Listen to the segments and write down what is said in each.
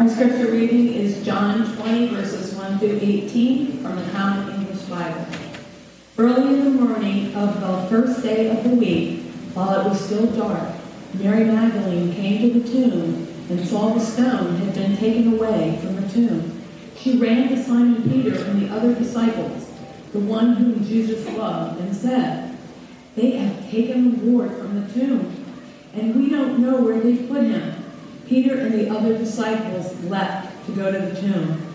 Our scripture reading is John 20, verses 1 through 18 from the Common English Bible. Early in the morning of the first day of the week, while it was still dark, Mary Magdalene came to the tomb and saw the stone had been taken away from the tomb. She ran to Simon Peter and the other disciples, the one whom Jesus loved, and said, They have taken the Lord from the tomb, and we don't know where they put him. Peter and the other disciples left to go to the tomb.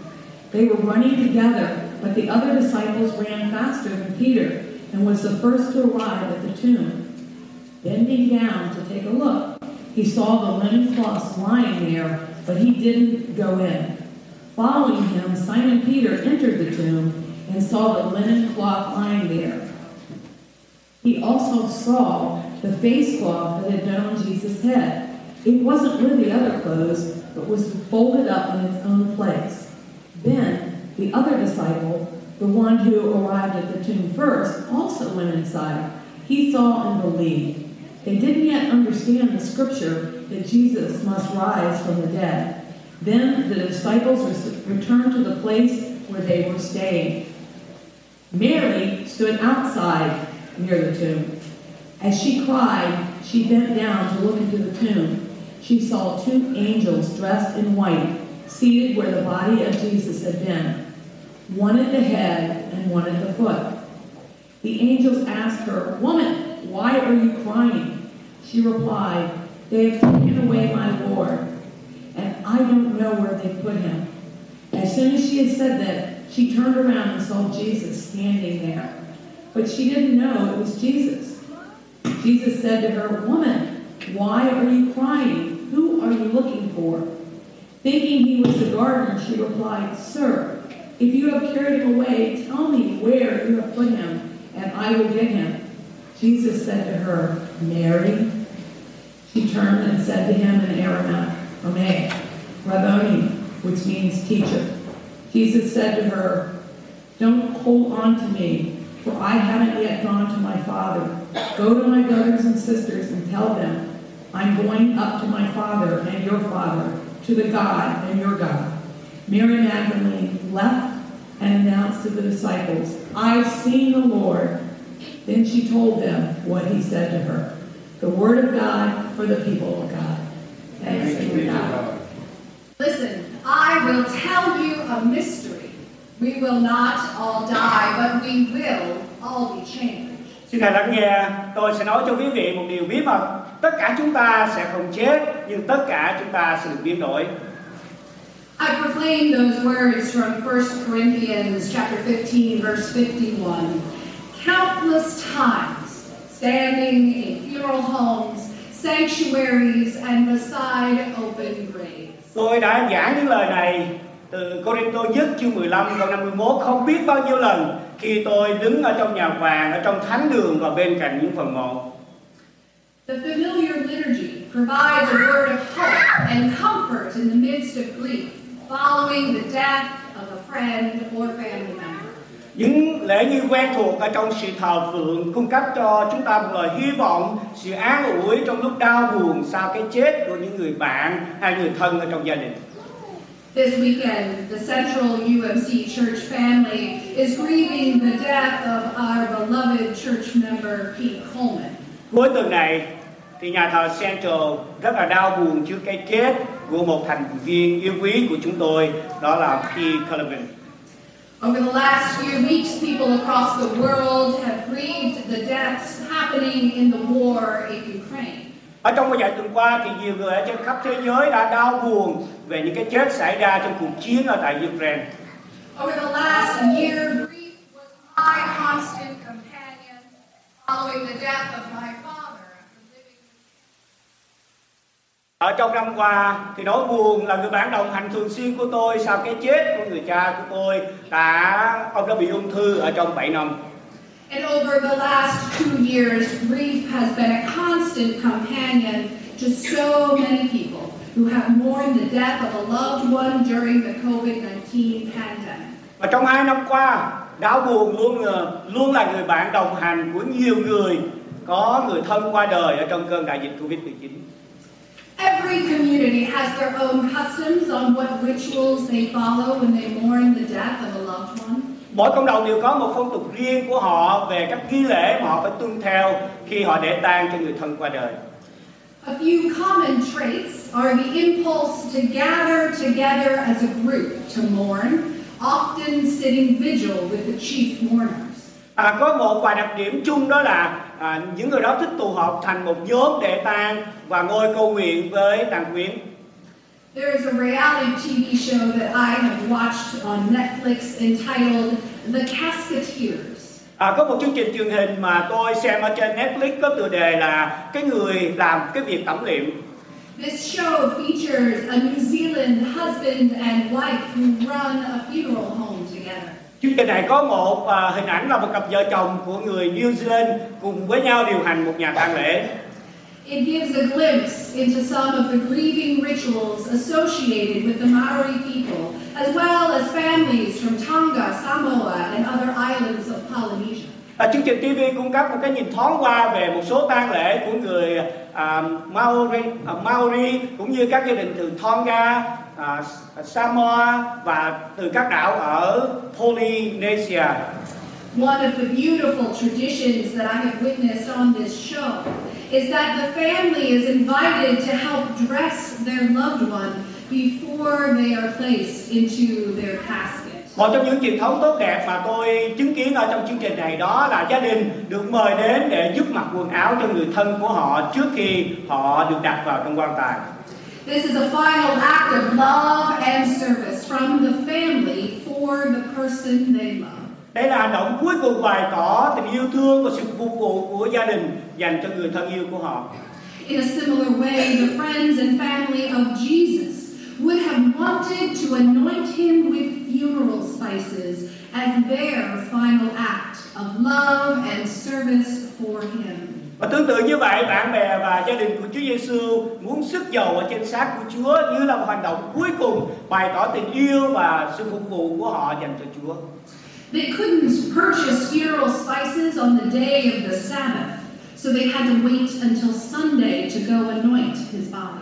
They were running together, but the other disciples ran faster than Peter and was the first to arrive at the tomb. Bending down to take a look, he saw the linen cloths lying there, but he didn't go in. Following him, Simon Peter entered the tomb and saw the linen cloth lying there. He also saw the face cloth that had been on Jesus' head. It wasn't with the other clothes, but was folded up in its own place. Then the other disciple, the one who arrived at the tomb first, also went inside. He saw and believed. They didn't yet understand the scripture that Jesus must rise from the dead. Then the disciples returned to the place where they were staying. Mary stood outside near the tomb. As she cried, she bent down to look into the tomb. She saw two angels dressed in white, seated where the body of Jesus had been, one at the head and one at the foot. The angels asked her, Woman, why are you crying? She replied, They have taken away my Lord, and I don't know where they put him. As soon as she had said that, she turned around and saw Jesus standing there. But she didn't know it was Jesus. Jesus said to her, Woman, why are you crying? Who are you looking for? Thinking he was the gardener, she replied, Sir, if you have carried him away, tell me where you have put him, and I will get him. Jesus said to her, Mary. She turned and said to him in Aramaic, Rabboni, which means teacher. Jesus said to her, Don't hold on to me, for I haven't yet gone to my Father. Go to my brothers and sisters and tell them, I'm going up to my Father and your Father, to the God and your God. Mary Magdalene left and announced to the disciples, I've seen the Lord. Then she told them what he said to her. The word of God for the people of God. Thanks be to God. Listen, I will tell you a mystery. We will not all die, but we will all be changed. Xin hãy lắng nghe, tôi sẽ nói cho quý vị một điều bí mật. Tất cả chúng ta sẽ không chết, nhưng tất cả chúng ta sẽ được biến đổi. I proclaim those words from 1 Corinthians chapter 15 verse 51. Countless times standing in funeral homes, sanctuaries and beside open graves. Tôi đã giảng những lời này từ Corinto nhất chương 15 câu 51 không biết bao nhiêu lần khi tôi đứng ở trong nhà vàng, ở trong thánh đường và bên cạnh những phần mộ. The familiar liturgy provides a word of hope and comfort in the midst of grief following the death of a friend or family member. Những lễ nghi quen thuộc ở trong sự thờ phượng cung cấp cho chúng ta một lời hy vọng, sự an ủi trong lúc đau buồn sau cái chết của những người bạn hay người thân ở trong gia đình. This weekend, the Central UMC church family is grieving the death of our beloved church member Pete Coleman. Cuối tuần này, thì nhà thờ Central rất là đau buồn trước cái chết của một thành viên yêu quý của chúng tôi đó là P. Cullivan. Over the last few weeks, people across the world have grieved the deaths happening in the war in Ukraine. Ở trong vài tuần qua thì nhiều người ở trên khắp thế giới đã đau buồn về những cái chết xảy ra trong cuộc chiến ở tại Ukraine. Over the last year, grief was my constant companion following the death of my father after living Ở trong năm qua thì nỗi buồn là người bạn đồng hành thường xuyên của tôi sau cái chết của người cha của tôi đã ông đã bị ung thư ở trong 7 năm. And over the last two years, grief has been a constant companion to so many people who have mourned the death of a loved one during the COVID 19 pandemic. Và trong hai năm qua, đau buồn luôn là, luôn là người bạn đồng hành của nhiều người có người thân qua đời ở trong cơn đại dịch Covid-19. Every community has their own customs on what rituals they follow when they mourn the death of a loved one. Mỗi cộng đồng đều có một phong tục riêng của họ về các nghi lễ mà họ phải tuân theo khi họ để tang cho người thân qua đời. A few common traits are the impulse to gather together as a group to mourn, often sitting vigil with the chief mourners. À, có một vài đặc điểm chung đó là à, những người đó thích tụ họp thành một nhóm để tang và ngồi cầu nguyện với tang quyến. There is a reality TV show that I have watched on Netflix entitled The Casketeers. À, có một chương trình truyền hình mà tôi xem ở trên Netflix có tựa đề là cái người làm cái việc tẩm liệm. This show features a New Zealand husband and wife who run a funeral home together. Chương trình này có một à, hình ảnh là một cặp vợ chồng của người New Zealand cùng với nhau điều hành một nhà tang lễ. It gives a glimpse into some of the grieving rituals associated with the Maori people, as well as families from Tonga, Samoa, and other islands of Polynesia. À, chương trình TV cung cấp một cái nhìn thoáng qua về một số tang lễ của người à, Maori, à, Maori cũng như các gia đình từ Tonga, à, Samoa và từ các đảo ở Polynesia. One of the beautiful traditions that I have witnessed on this show is that the family is invited to help dress their loved one before they are placed into their casket. Một trong những truyền thống tốt đẹp mà tôi chứng kiến ở trong chương trình này đó là gia đình được mời đến để giúp mặc quần áo cho người thân của họ trước khi họ được đặt vào trong quan tài. This is a final act of love and service from the family for the person they love. Đây là hành động cuối cùng bày tỏ tình yêu thương và sự phục vụ của gia đình dành cho người thân yêu của họ. In a similar way, the friends and family of Jesus would have wanted to anoint him with funeral spices as their final act of love and service for him. Và tương tự như vậy, bạn bè và gia đình của Chúa Giêsu muốn sức dầu ở trên xác của Chúa như là một hành động cuối cùng bày tỏ tình yêu và sự phục vụ của họ dành cho Chúa. They couldn't purchase funeral spices on the day of the Sabbath, so they had to wait until Sunday to go anoint his body.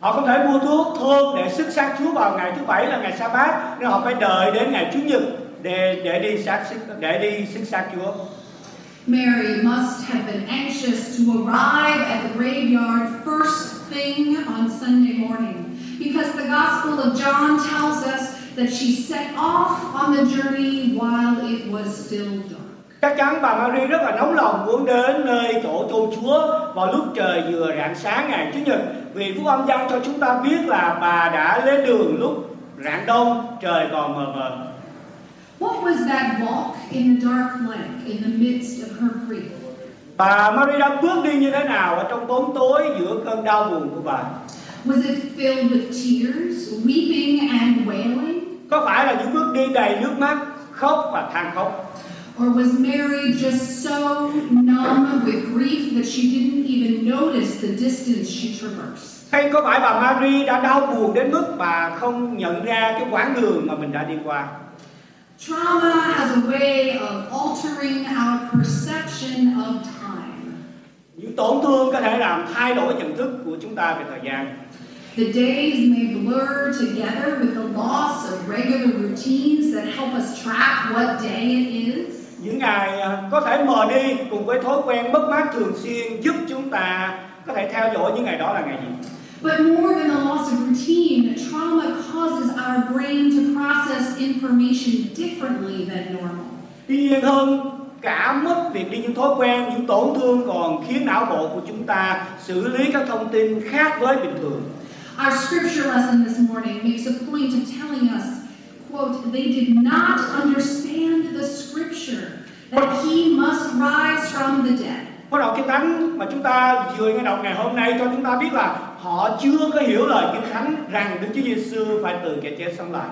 Họ không thể mua thuốc thơm để sức xác Chúa vào ngày thứ bảy là ngày sa bát nên họ phải đợi đến ngày Chủ nhật để để đi xác để đi sức xác Chúa. Mary must have been anxious to arrive at the graveyard first thing on Sunday morning because the Gospel of John tells us that she set off on the journey while it was still dark. Chắc chắn bà Mary rất là nóng lòng muốn đến nơi chỗ chôn Chúa vào lúc trời vừa rạng sáng ngày Chủ nhật vì Phúc âm văn cho chúng ta biết là bà đã lên đường lúc rạng đông trời còn mờ mờ. What was that walk in the dark night in the midst of her grief? Bà Mary đã bước đi như thế nào ở trong bóng tối giữa cơn đau buồn của bà? Was it filled with tears, weeping, and wailing? Có phải là những bước đi đầy nước mắt, khóc và than khóc? Or was Mary just so numb with grief that she didn't even notice the distance she traversed? Hay có phải bà Mary đã đau buồn đến mức bà không nhận ra cái quãng đường mà mình đã đi qua? Trauma has a way of altering our perception of time. Những tổn thương có thể làm thay đổi nhận thức của chúng ta về thời gian. The days may blur together with the loss of regular routines that help us track what day it is. Những ngày à, có thể mờ đi cùng với thói quen mất mát thường xuyên giúp chúng ta có thể theo dõi những ngày đó là ngày gì But more than the loss of routine, trauma causes our brain to process information differently than normal. tuy nhiên hơn cả mất việc đi những thói quen những tổn thương còn khiến não bộ của chúng ta xử lý các thông tin khác với bình thường Our scripture lesson this morning makes a point of telling us, quote, they did not understand the scripture that he must rise from the dead. Có đoạn kinh thánh mà chúng ta vừa nghe đọc ngày hôm nay cho chúng ta biết là họ chưa có hiểu lời kinh thánh rằng Đức Chúa Giêsu phải từ kẻ chết sống lại.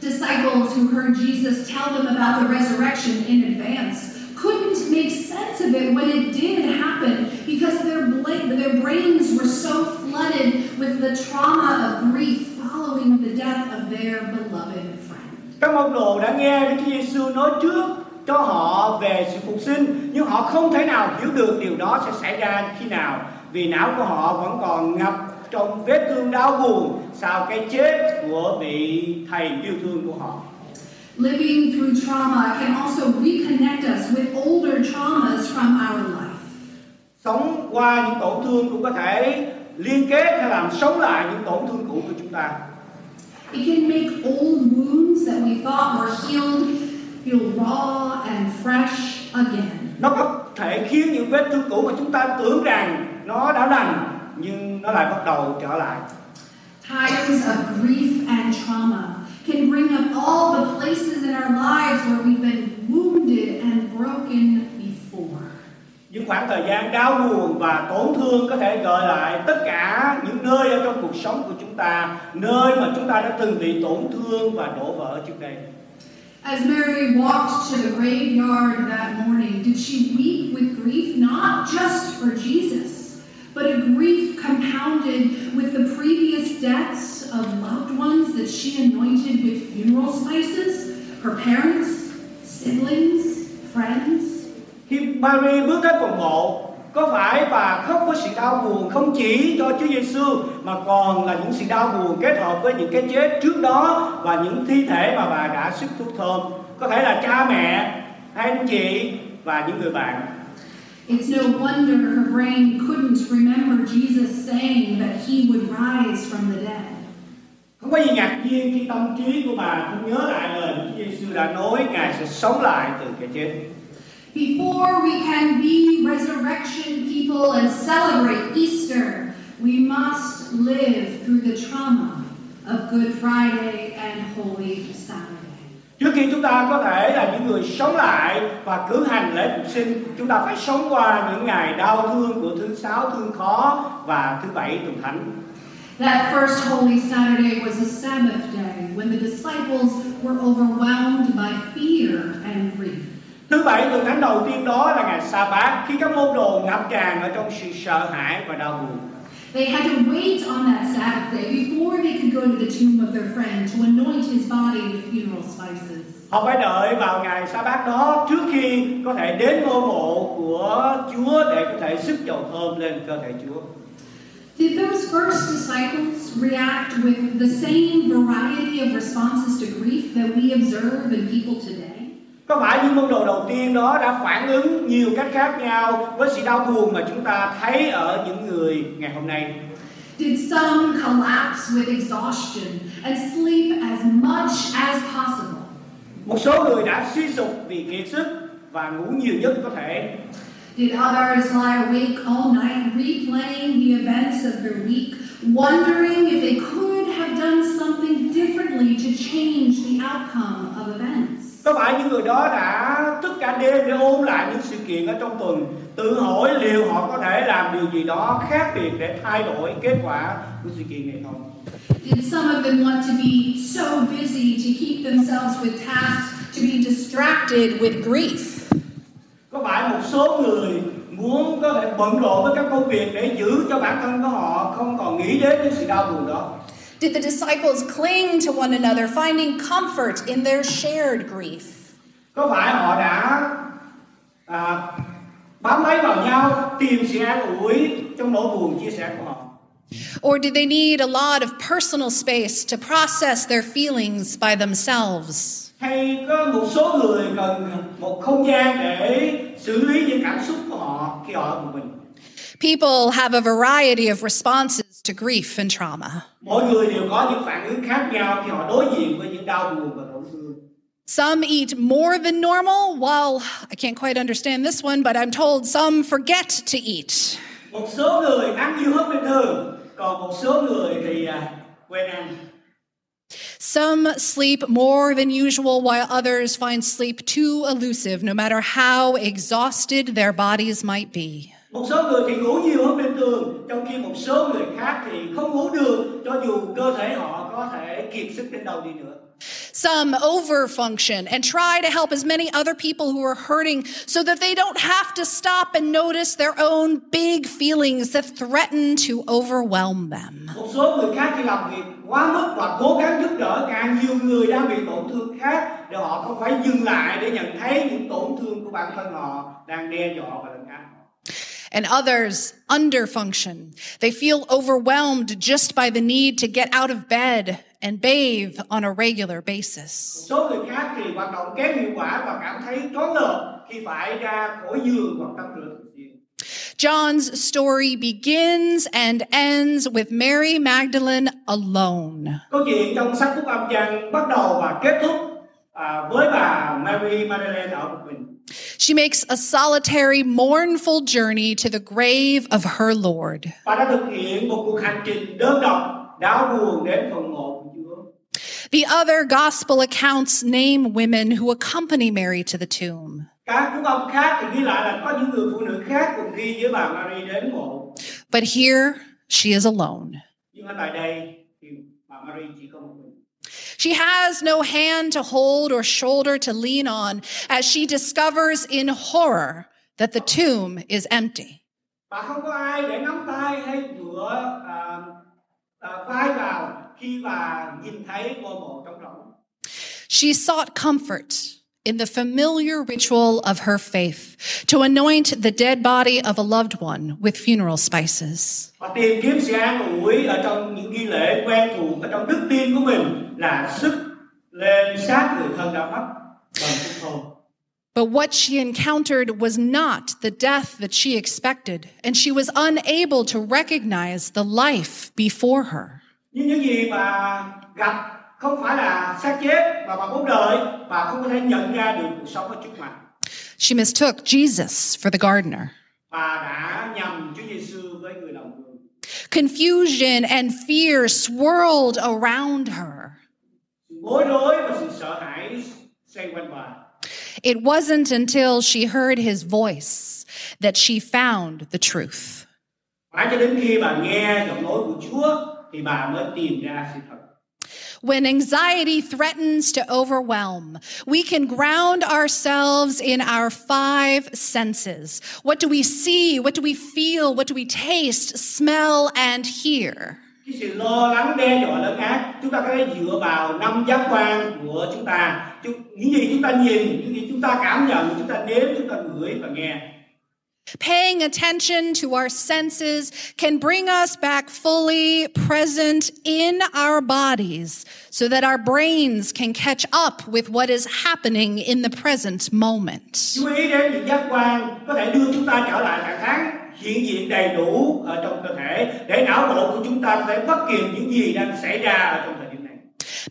Disciples who heard Jesus tell them about the resurrection in advance couldn't make sense of it when it did happen because their, bla- their brains were so flooded with the trauma of grief following the death of their beloved friend. Các môn đồ đã nghe Đức Chúa Giêsu nói trước cho họ về sự phục sinh nhưng họ không thể nào hiểu được điều đó sẽ xảy ra khi nào vì não của họ vẫn còn ngập trong vết thương đau buồn sau cái chết của vị thầy yêu thương của họ. Living through trauma can also reconnect us with older traumas from our life. Sống qua những tổn thương cũng có thể liên kết hay làm sống lại những tổn thương cũ của chúng ta. It can make old wounds that we thought were healed feel raw and fresh again. nó có thể khiến những vết thương cũ mà chúng ta tưởng rằng nó đã lành nhưng nó lại bắt đầu trở lại Times of grief and trauma can bring up all the places in our lives where we've been wounded and broken before những khoảng thời gian đau buồn và tổn thương có thể gợi lại tất cả những nơi ở trong cuộc sống của chúng ta nơi mà chúng ta đã từng bị tổn thương và đổ vỡ trước đây As Mary walked to the graveyard that morning, did she weep with grief not just for Jesus, but a grief compounded with the previous deaths of loved ones that she anointed with funeral spices? Her parents, siblings, friends? Khi Mary bước đến phòng mộ có phải bà khóc với sự đau buồn không chỉ cho Chúa Giêsu mà còn là những sự đau buồn kết hợp với những cái chết trước đó và những thi thể mà bà đã sức thuốc thơm? Có thể là cha mẹ anh chị và những người bạn. It's no wonder her brain couldn't remember Jesus saying that he would rise from the dead. không có gì ngạc nhiên khi tâm trí của bà không nhớ lại lời Chúa Giêsu đã nói ngài sẽ sống lại từ cái chết Before we can be resurrection people and celebrate Easter, we must live through the trauma of Good Friday and Holy Saturday. Trước khi chúng ta có thể là những người sống lại và cử hành lễ phục sinh, chúng ta phải sống qua những ngày đau thương của thứ sáu thương khó và thứ bảy tuần thánh. That first Holy Saturday was a Sabbath day when the disciples were overwhelmed by fear and grief. Thứ bảy tuần thánh đầu tiên đó là ngày sa bát khi các môn đồ ngập tràn ở trong sự sợ hãi và đau buồn. They had to wait on that Sabbath day before they could go to the tomb of their friend to anoint his body with funeral spices. Họ phải đợi vào ngày sa bát đó trước khi có thể đến ngôi mộ của Chúa để có thể sức dầu thơm lên cơ thể Chúa. Did those first disciples react with the same variety of responses to grief that we observe in people today? Có phải những môn đồ đầu tiên đó đã phản ứng nhiều cách khác nhau với sự đau buồn mà chúng ta thấy ở những người ngày hôm nay? Did some collapse with exhaustion and sleep as much as possible? Một số người đã suy sụp vì kiệt sức và ngủ nhiều nhất có thể. Did others lie awake all night replaying the events of their week, wondering if they could have done something differently to change the outcome of events? Có phải những người đó đã thức cả đêm để ôn lại những sự kiện ở trong tuần, tự hỏi liệu họ có thể làm điều gì đó khác biệt để thay đổi kết quả của sự kiện này không? Did some of them want to be so busy to keep themselves with tasks to be distracted with grief? Có phải một số người muốn có thể bận rộn với các công việc để giữ cho bản thân của họ không còn nghĩ đến những sự đau buồn đó? Did the disciples cling to one another, finding comfort in their shared grief? Có phải họ đã à, bám lấy vào nhau tìm sự an ủi trong nỗi buồn chia sẻ của họ? Or did they need a lot of personal space to process their feelings by themselves? Hay có một số người cần một không gian để xử lý những cảm xúc của họ khi họ ở một mình? People have a variety of responses to grief and trauma. mỗi người đều có những phản ứng khác nhau khi họ đối diện với những đau buồn và tổn thương Some eat more than normal, while I can't quite understand this one, but I'm told some forget to eat. một số người ăn nhiều hơn bình thường còn một số người thì quên ăn Some sleep more than usual, while others find sleep too elusive, no matter how exhausted their bodies might be. Một số người thì ngủ nhiều hơn bình thường trong khi một số người khác thì không ngủ được cho dù cơ thể họ có thể kiệt sức đến đâu đi nữa Some overfunction and try to help as many other people who are hurting so that they don't have to stop and notice their own big feelings that threaten to overwhelm them. một số người khác thì làm việc quá mức và cố gắng giúp đỡ càng nhiều người đang bị tổn thương khác để họ không phải dừng lại để nhận thấy những tổn thương của bản thân họ đang đe dọa và And others underfunction. They feel overwhelmed just by the need to get out of bed and bathe on a regular basis. số người khác thì hoạt động kém hiệu quả và cảm thấy choáng ngợp khi phải ra khỏi giường hoặc tắm rửa John's story begins and ends with Mary Magdalene alone. câu chuyện trong sách phúc âm Giăng bắt đầu và kết thúc với bà Mary Magdalene ở một mình she makes a solitary, mournful journey to the grave of her Lord. The other gospel accounts name women who accompany Mary to the tomb. But here she is alone. She has no hand to hold or shoulder to lean on as she discovers in horror that the tomb is empty. bà không có ai để nắm tay hay dựa à, à, vai vào khi bà nhìn thấy ngôi mộ trống rỗng She sought comfort in the familiar ritual of her faith to anoint the dead body of a loved one with funeral spices. và tìm kiếm sự an ủi ở trong những nghi lễ quen thuộc ở trong đức tin của mình là sức lên người thân đã mất bằng phúc thôn But what she encountered was not the death that she expected, and she was unable to recognize the life before her. nhưng những gì bà gặp không phải là xác chết mà bà muốn đợi bà không có thể nhận ra được cuộc sống ở trước mặt She mistook Jesus for the gardener. bà đã nhầm Chúa Giêsu với người đồng Confusion and fear swirled around her. Sự bối rối và sự sợ hãi xoay quanh bà It wasn't until she heard his voice that she found the truth. mãi cho đến khi bà nghe giọng nói của Chúa thì bà mới tìm ra sự thật When anxiety threatens to overwhelm, we can ground ourselves in our five senses. What do we see? What do we feel? What do we taste, smell, and hear? Cái sự lo lắng đe dọa lấn át chúng ta có thể dựa vào năm giác quan của chúng ta Chúng- những gì chúng ta nhìn những gì chúng ta cảm nhận chúng ta nếm chúng ta ngửi và nghe Paying attention to our senses can bring us back fully present in our bodies so that our brains can catch up with what is happening in the present moment. chú ý đến những giác quan có thể đưa chúng ta trở lại trạng thái hiện diện đầy đủ ở trong cơ thể để não bộ của chúng ta có thể bắt kịp những gì đang xảy ra ở trong thời điểm này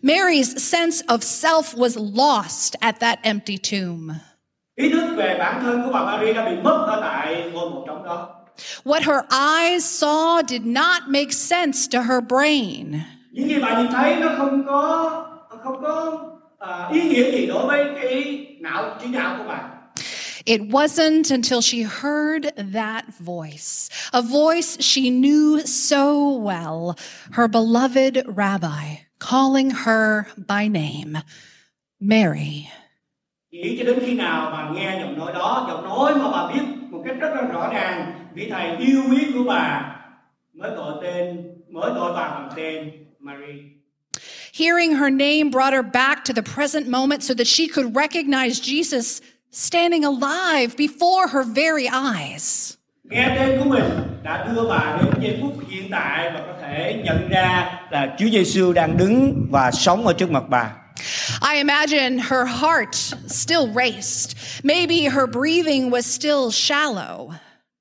Mary's sense of self was lost at that empty tomb. ý thức về bản thân của bà Maria đã bị mất ở tại ngôi mộ trống đó What her eyes saw did not make sense to her brain. những gì bà nhìn thấy nó không có không có à, ý nghĩa gì đối với cái não trí não của bà It wasn't until she heard that voice, a voice she knew so well, her beloved rabbi, calling her by name, Mary. chỉ cho đến khi nào bà nghe giọng nói đó giọng nói mà bà biết một cách rất là rõ ràng vị thầy yêu quý của bà mới gọi tên mới gọi bà bằng tên Mary Hearing her name brought her back to the present moment so that she could recognize Jesus standing alive before her very eyes. nghe tên của mình đã đưa bà đến giây phút hiện tại và có thể nhận ra là Chúa Giêsu đang đứng và sống ở trước mặt bà I imagine her heart still raced. Maybe her breathing was still shallow.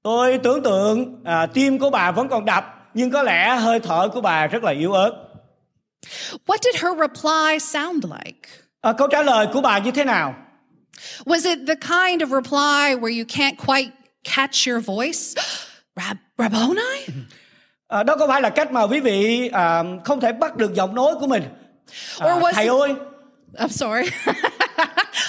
Tôi tưởng tượng à, tim của bà vẫn còn đập nhưng có lẽ hơi thở của bà rất là yếu ớt. What did her reply sound like? À, câu trả lời của bà như thế nào? Was it the kind of reply where you can't quite catch your voice? Rab- Rabboni? À, đó có phải là cách mà quý vị à, không thể bắt được giọng nói của mình? À, Or was thầy it- ơi, I'm sorry.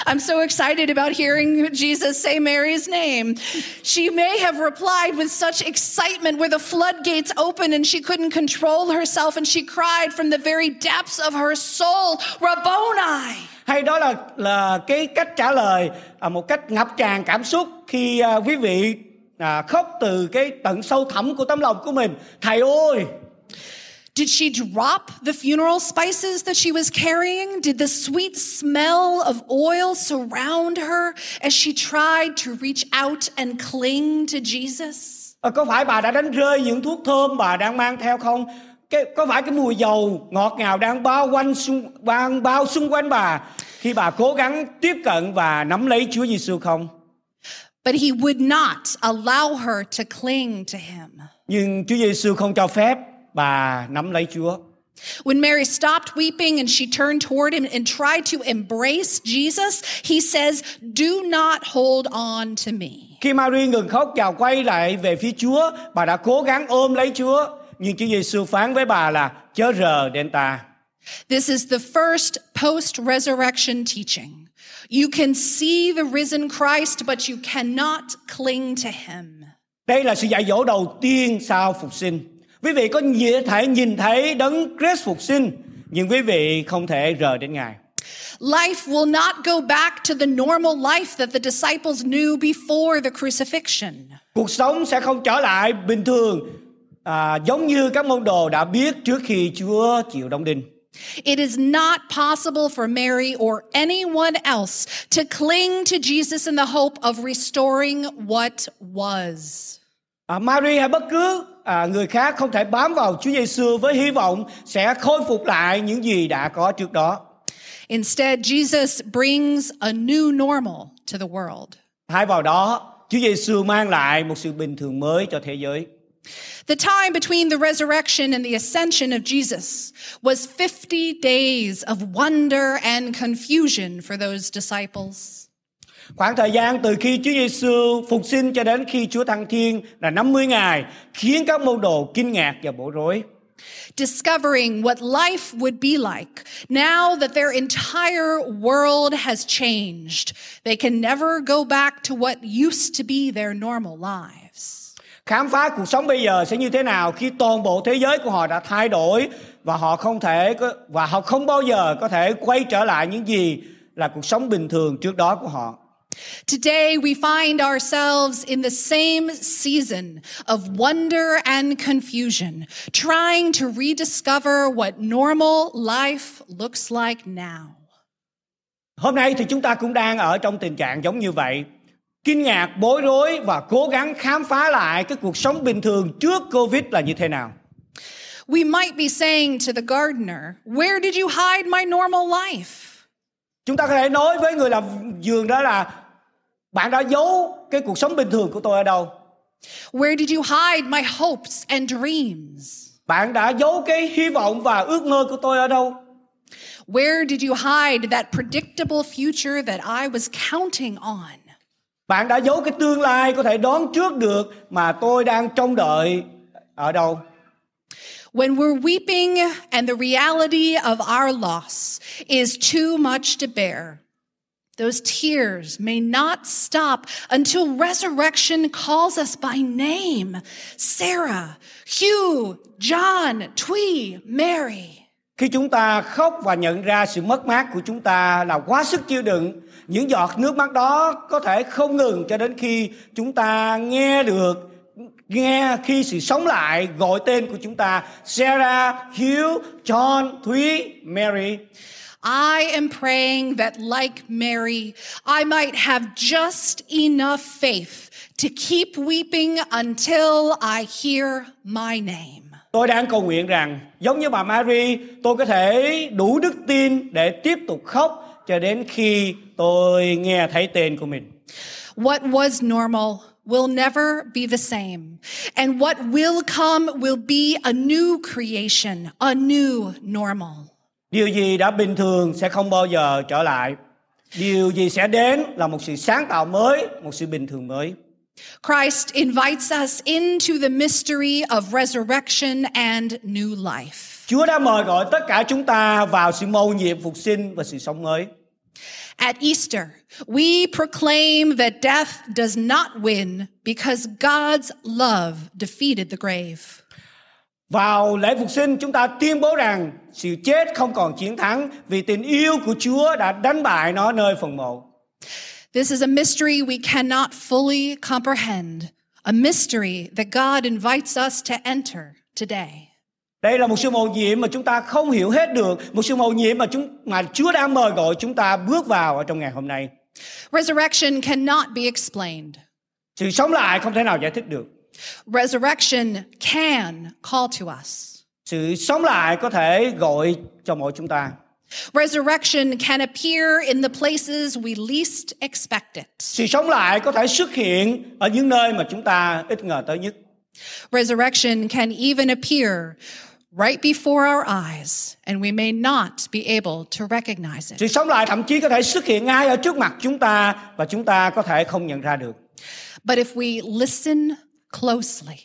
I'm so excited about hearing Jesus say Mary's name. She may have replied with such excitement where the floodgates opened and she couldn't control herself and she cried from the very depths of her soul, Rabboni! Hay đó là là cái cách trả lời à, một cách ngập tràn cảm xúc khi à, quý vị à, khóc từ cái tận sâu thẳm của tấm lòng của mình. Thầy ơi, Did she drop the funeral spices that she was carrying? Did the sweet smell of oil surround her as she tried to reach out and cling to Jesus? à, có phải bà đã đánh rơi những thuốc thơm bà đang mang theo không? Cái, có phải cái mùi dầu ngọt ngào đang bao quanh xung bao, bao xung quanh bà khi bà cố gắng tiếp cận và nắm lấy Chúa Giêsu không? But he would not allow her to cling to him. Nhưng Chúa Giêsu không cho phép bà nắm lấy Chúa. When Mary stopped weeping and she turned toward him and tried to embrace Jesus, he says, Do not hold on to me. Khi Mary ngừng khóc và quay lại về phía Chúa, bà đã cố gắng ôm lấy Chúa. Nhưng Chúa Giêsu phán với bà là chớ rờ đến ta. This is the first post resurrection teaching. You can see the risen Christ, but you cannot cling to him. Đây là sự dạy dỗ đầu tiên sau phục sinh. Quý vị có thể nhìn thấy đấng Christ phục sinh, nhưng quý vị không thể rờ đến Ngài. Life will not go back to the normal life that the disciples knew before the crucifixion. Cuộc sống sẽ không trở lại bình thường à, giống như các môn đồ đã biết trước khi Chúa chịu đóng đinh. It is not possible for Mary or anyone else to cling to Jesus in the hope of restoring what was. À, Mary hay bất cứ à, người khác không thể bám vào Chúa Giêsu với hy vọng sẽ khôi phục lại những gì đã có trước đó. Instead, Jesus brings a new normal to the world. Thay vào đó, Chúa Giêsu mang lại một sự bình thường mới cho thế giới. The time between the resurrection and the ascension of Jesus was 50 days of wonder and confusion for those disciples. Khoảng thời gian từ khi Chúa Giêsu phục sinh cho đến khi Chúa thăng thiên là 50 ngày, khiến các môn đồ kinh ngạc và bối rối. discovering what life would be like now that their entire world has changed. They can never go back to what used to be their normal lives. Khám phá cuộc sống bây giờ sẽ như thế nào khi toàn bộ thế giới của họ đã thay đổi và họ không thể và họ không bao giờ có thể quay trở lại những gì là cuộc sống bình thường trước đó của họ. Today, we find ourselves in the same season of wonder and confusion, trying to rediscover what normal life looks like now. Hôm nay thì chúng ta cũng đang ở trong tình trạng giống như vậy. Kinh ngạc, bối rối và cố gắng khám phá lại cái cuộc sống bình thường trước Covid là như thế nào. We might be saying to the gardener, Where did you hide my normal life? Chúng ta có thể nói với người làm vườn đó là bạn đã giấu cái cuộc sống bình thường của tôi ở đâu? Where did you hide my hopes and dreams? Bạn đã giấu cái hy vọng và ước mơ của tôi ở đâu? Where did you hide that predictable future that I was counting on? Bạn đã giấu cái tương lai có thể đoán trước được mà tôi đang trông đợi ở đâu? When we're weeping and the reality of our loss is too much to bear, those tears may not stop until resurrection calls us by name Sarah, Hugh, John, Twee, Mary. Khi chúng ta khóc và nhận ra sự mất mát của chúng ta là quá sức chịu đựng, những giọt nước mắt đó có thể không ngừng cho đến khi chúng ta nghe được nghe khi sự sống lại gọi tên của chúng ta Sarah, Hugh, John, Thúy, Mary. I am praying that, like Mary, I might have just enough faith to keep weeping until I hear my name. Tôi đang cầu nguyện rằng giống như bà Mary, tôi có thể đủ đức tin để tiếp tục khóc cho đến khi tôi nghe thấy tên của mình. What was normal will never be the same. And what will come will be a new creation, a new normal. Điều gì đã bình thường sẽ không bao giờ trở lại. Điều gì sẽ đến là một sự sáng tạo mới, một sự bình thường mới. Christ invites us into the mystery of resurrection and new life. Chúa đã mời gọi tất cả chúng ta vào sự mầu nhiệm phục sinh và sự sống mới. At Easter, we proclaim that death does not win because God's love defeated the grave. Vào lễ phục sinh chúng ta tuyên bố rằng sự chết không còn chiến thắng vì tình yêu của Chúa đã đánh bại nó nơi phần mộ. This is a mystery we cannot fully comprehend, a mystery that God invites us to enter today. Đây là một sự mầu nhiệm mà chúng ta không hiểu hết được, một sự mầu nhiệm mà chúng mà Chúa đang mời gọi chúng ta bước vào ở trong ngày hôm nay. Resurrection cannot be explained. Sự sống lại không thể nào giải thích được. Resurrection can call to us. Sự sống lại có thể gọi cho mỗi chúng ta. Resurrection can appear in the places we least expect it. Sự sống lại có thể xuất hiện ở những nơi mà chúng ta ít ngờ tới nhất. Resurrection can even appear right before our eyes, and we may not be able to recognize it. Sự sống lại thậm chí có thể xuất hiện ngay ở trước mặt chúng ta và chúng ta có thể không nhận ra được. But if we listen closely,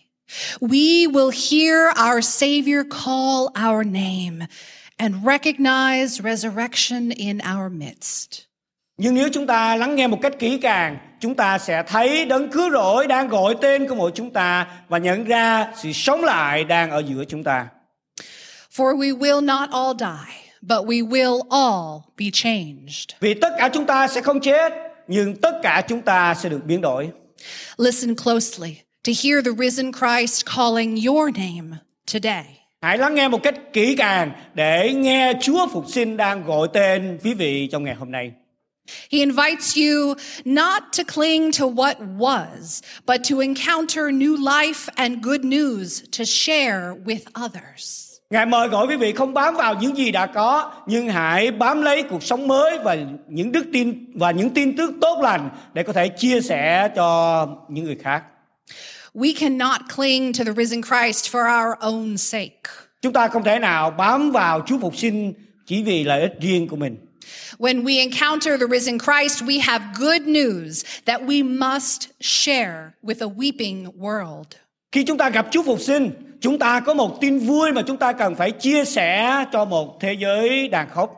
we will hear our Savior call our name and recognize resurrection in our midst. Nhưng nếu chúng ta lắng nghe một cách kỹ càng, chúng ta sẽ thấy đấng cứu rỗi đang gọi tên của mỗi chúng ta và nhận ra sự sống lại đang ở giữa chúng ta. For we will not all die, but we will all be changed. Vì tất cả chúng ta sẽ không chết, nhưng tất cả chúng ta sẽ được biến đổi. Listen closely to hear the risen Christ calling your name today. Hãy lắng nghe một cách kỹ càng để nghe Chúa phục sinh đang gọi tên quý vị trong ngày hôm nay. He invites you not to cling to what was, but to encounter new life and good news to share with others. Ngài mời gọi quý vị không bám vào những gì đã có, nhưng hãy bám lấy cuộc sống mới và những đức tin và những tin tức tốt lành để có thể chia sẻ cho những người khác. We cannot cling to the risen Christ for our own sake. Chúng ta không thể nào bám vào Chúa phục sinh chỉ vì lợi ích riêng của mình. When we encounter the risen Christ, we have good news that we must share with a weeping world. Khi chúng ta gặp Chúa phục sinh, chúng ta có một tin vui mà chúng ta cần phải chia sẻ cho một thế giới đang khóc.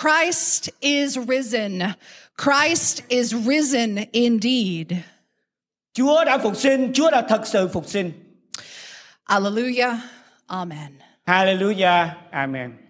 Christ is risen. Christ is risen indeed. Chúa đã phục sinh, Chúa đã thật sự phục sinh. Alleluia. Amen. Hallelujah. Amen.